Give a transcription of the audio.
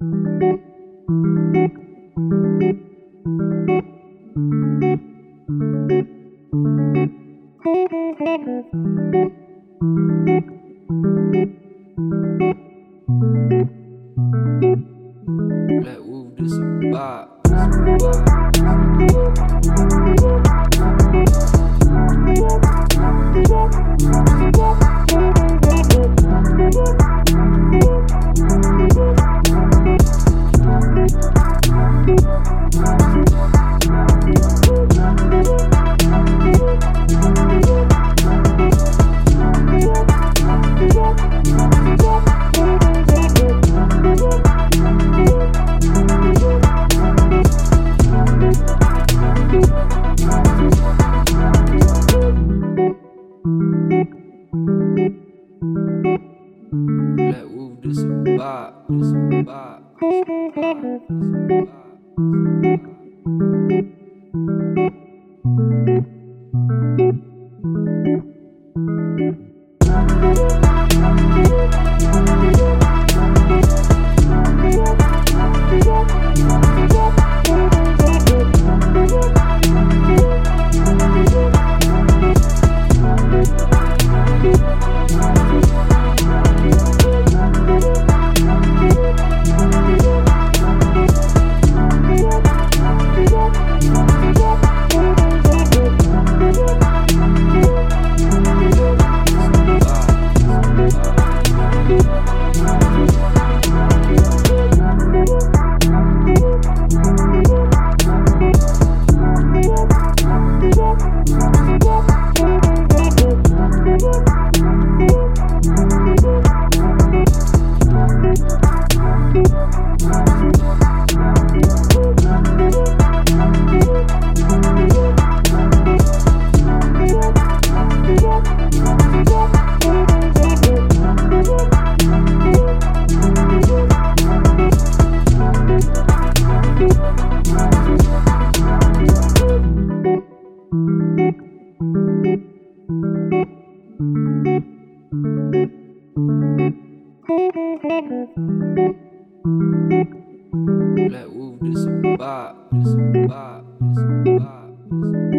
Black Black Wolf, this bop. This bop. Bop. Bop. This Black Wolf, this bop. This a bop. This a bop. This a